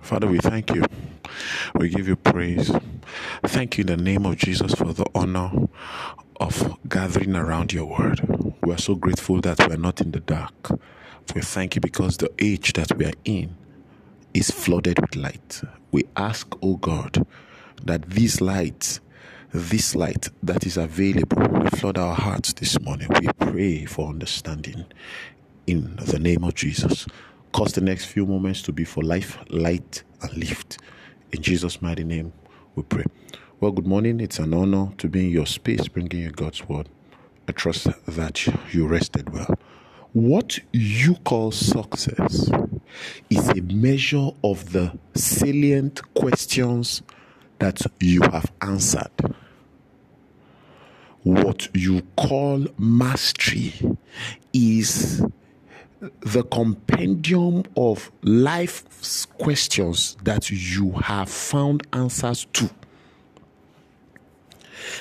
Father, we thank you. We give you praise. Thank you in the name of Jesus for the honor of gathering around your word. We are so grateful that we are not in the dark. We thank you because the age that we are in is flooded with light. We ask, O God, that this light, this light that is available, will flood our hearts this morning. We pray for understanding in the name of Jesus. Cause the next few moments to be for life, light, and lift. In Jesus' mighty name, we pray. Well, good morning. It's an honor to be in your space, bringing you God's word. I trust that you rested well. What you call success is a measure of the salient questions that you have answered. What you call mastery is the compendium of life's questions that you have found answers to.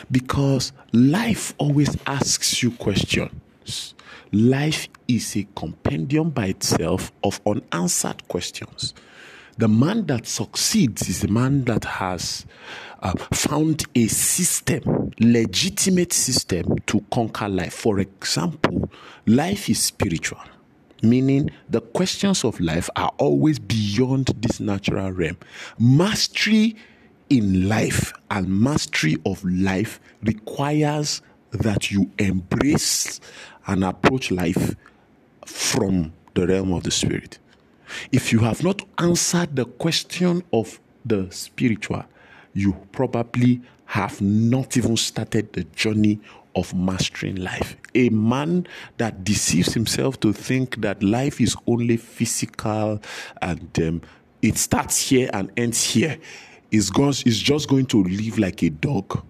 Because life always asks you questions. Life is a compendium by itself of unanswered questions. The man that succeeds is the man that has uh, found a system, legitimate system to conquer life. For example, life is spiritual meaning the questions of life are always beyond this natural realm. Mastery in life and mastery of life requires that you embrace and approach life from the realm of the spirit. If you have not answered the question of the spiritual, you probably have not even started the journey of mastering life. A man that deceives himself to think that life is only physical and um, it starts here and ends here is, goes, is just going to live like a dog.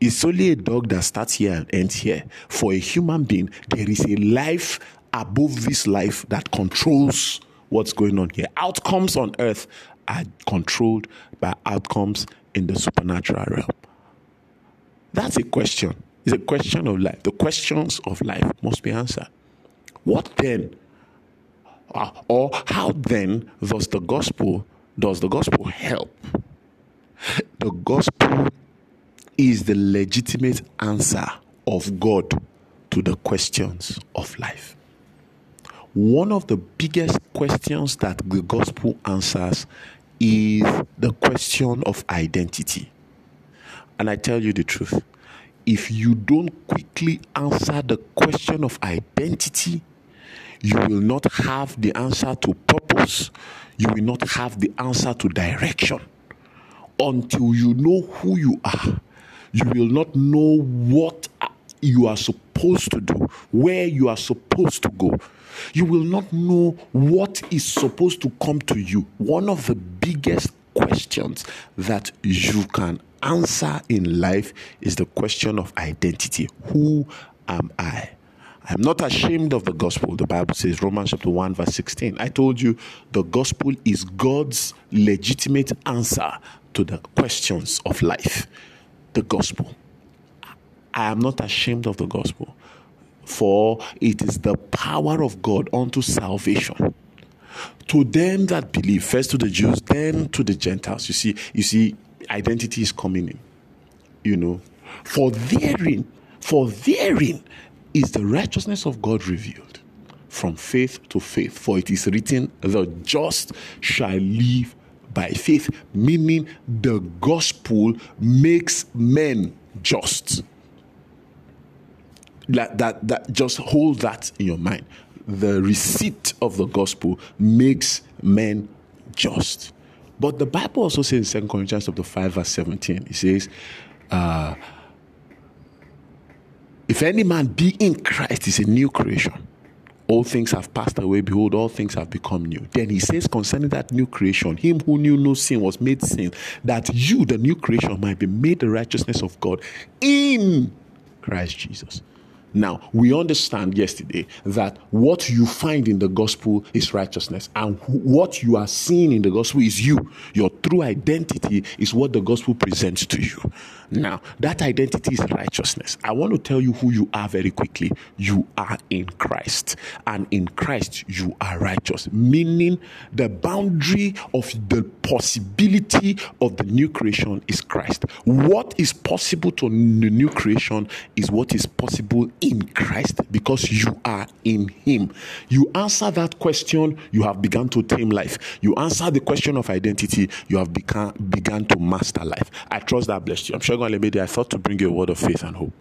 It's only a dog that starts here and ends here. For a human being, there is a life above this life that controls what's going on here. Outcomes on earth are controlled by outcomes in the supernatural realm. That's a question. It's a question of life. The questions of life must be answered. What then? Uh, or how then does the gospel does the gospel help? The gospel is the legitimate answer of God to the questions of life. One of the biggest questions that the gospel answers is the question of identity. And I tell you the truth if you don't quickly answer the question of identity, you will not have the answer to purpose. You will not have the answer to direction. Until you know who you are, you will not know what you are supposed to do, where you are supposed to go. You will not know what is supposed to come to you. One of the biggest questions that you can answer in life is the question of identity. Who am I? I'm not ashamed of the gospel. The Bible says, Romans chapter 1, verse 16. I told you the gospel is God's legitimate answer to the questions of life. The gospel. I am not ashamed of the gospel, for it is the power of God unto salvation to them that believe, first to the Jews, then to the Gentiles. You see, you see, identity is coming in. You know, for therein, for therein is the righteousness of God revealed from faith to faith. For it is written, the just shall live by faith, meaning the gospel makes men just. That, that, that just hold that in your mind. The receipt of the gospel makes men just. But the Bible also says in 2 Corinthians chapter 5, verse 17, it says, uh, if any man be in Christ, is a new creation. All things have passed away, behold, all things have become new. Then he says concerning that new creation, him who knew no sin was made sin, that you, the new creation, might be made the righteousness of God in Christ Jesus. Now, we understand yesterday that what you find in the gospel is righteousness, and what you are seeing in the gospel is you. Your true identity is what the gospel presents to you. Now, that identity is righteousness. I want to tell you who you are very quickly. You are in Christ, and in Christ, you are righteous, meaning the boundary of the possibility of the new creation is Christ. What is possible to the new creation is what is possible in Christ because you are in Him. You answer that question, you have begun to tame life. You answer the question of identity, you have become begun to master life. I trust that blessed you. I'm sure God made I thought to bring you a word of faith and hope.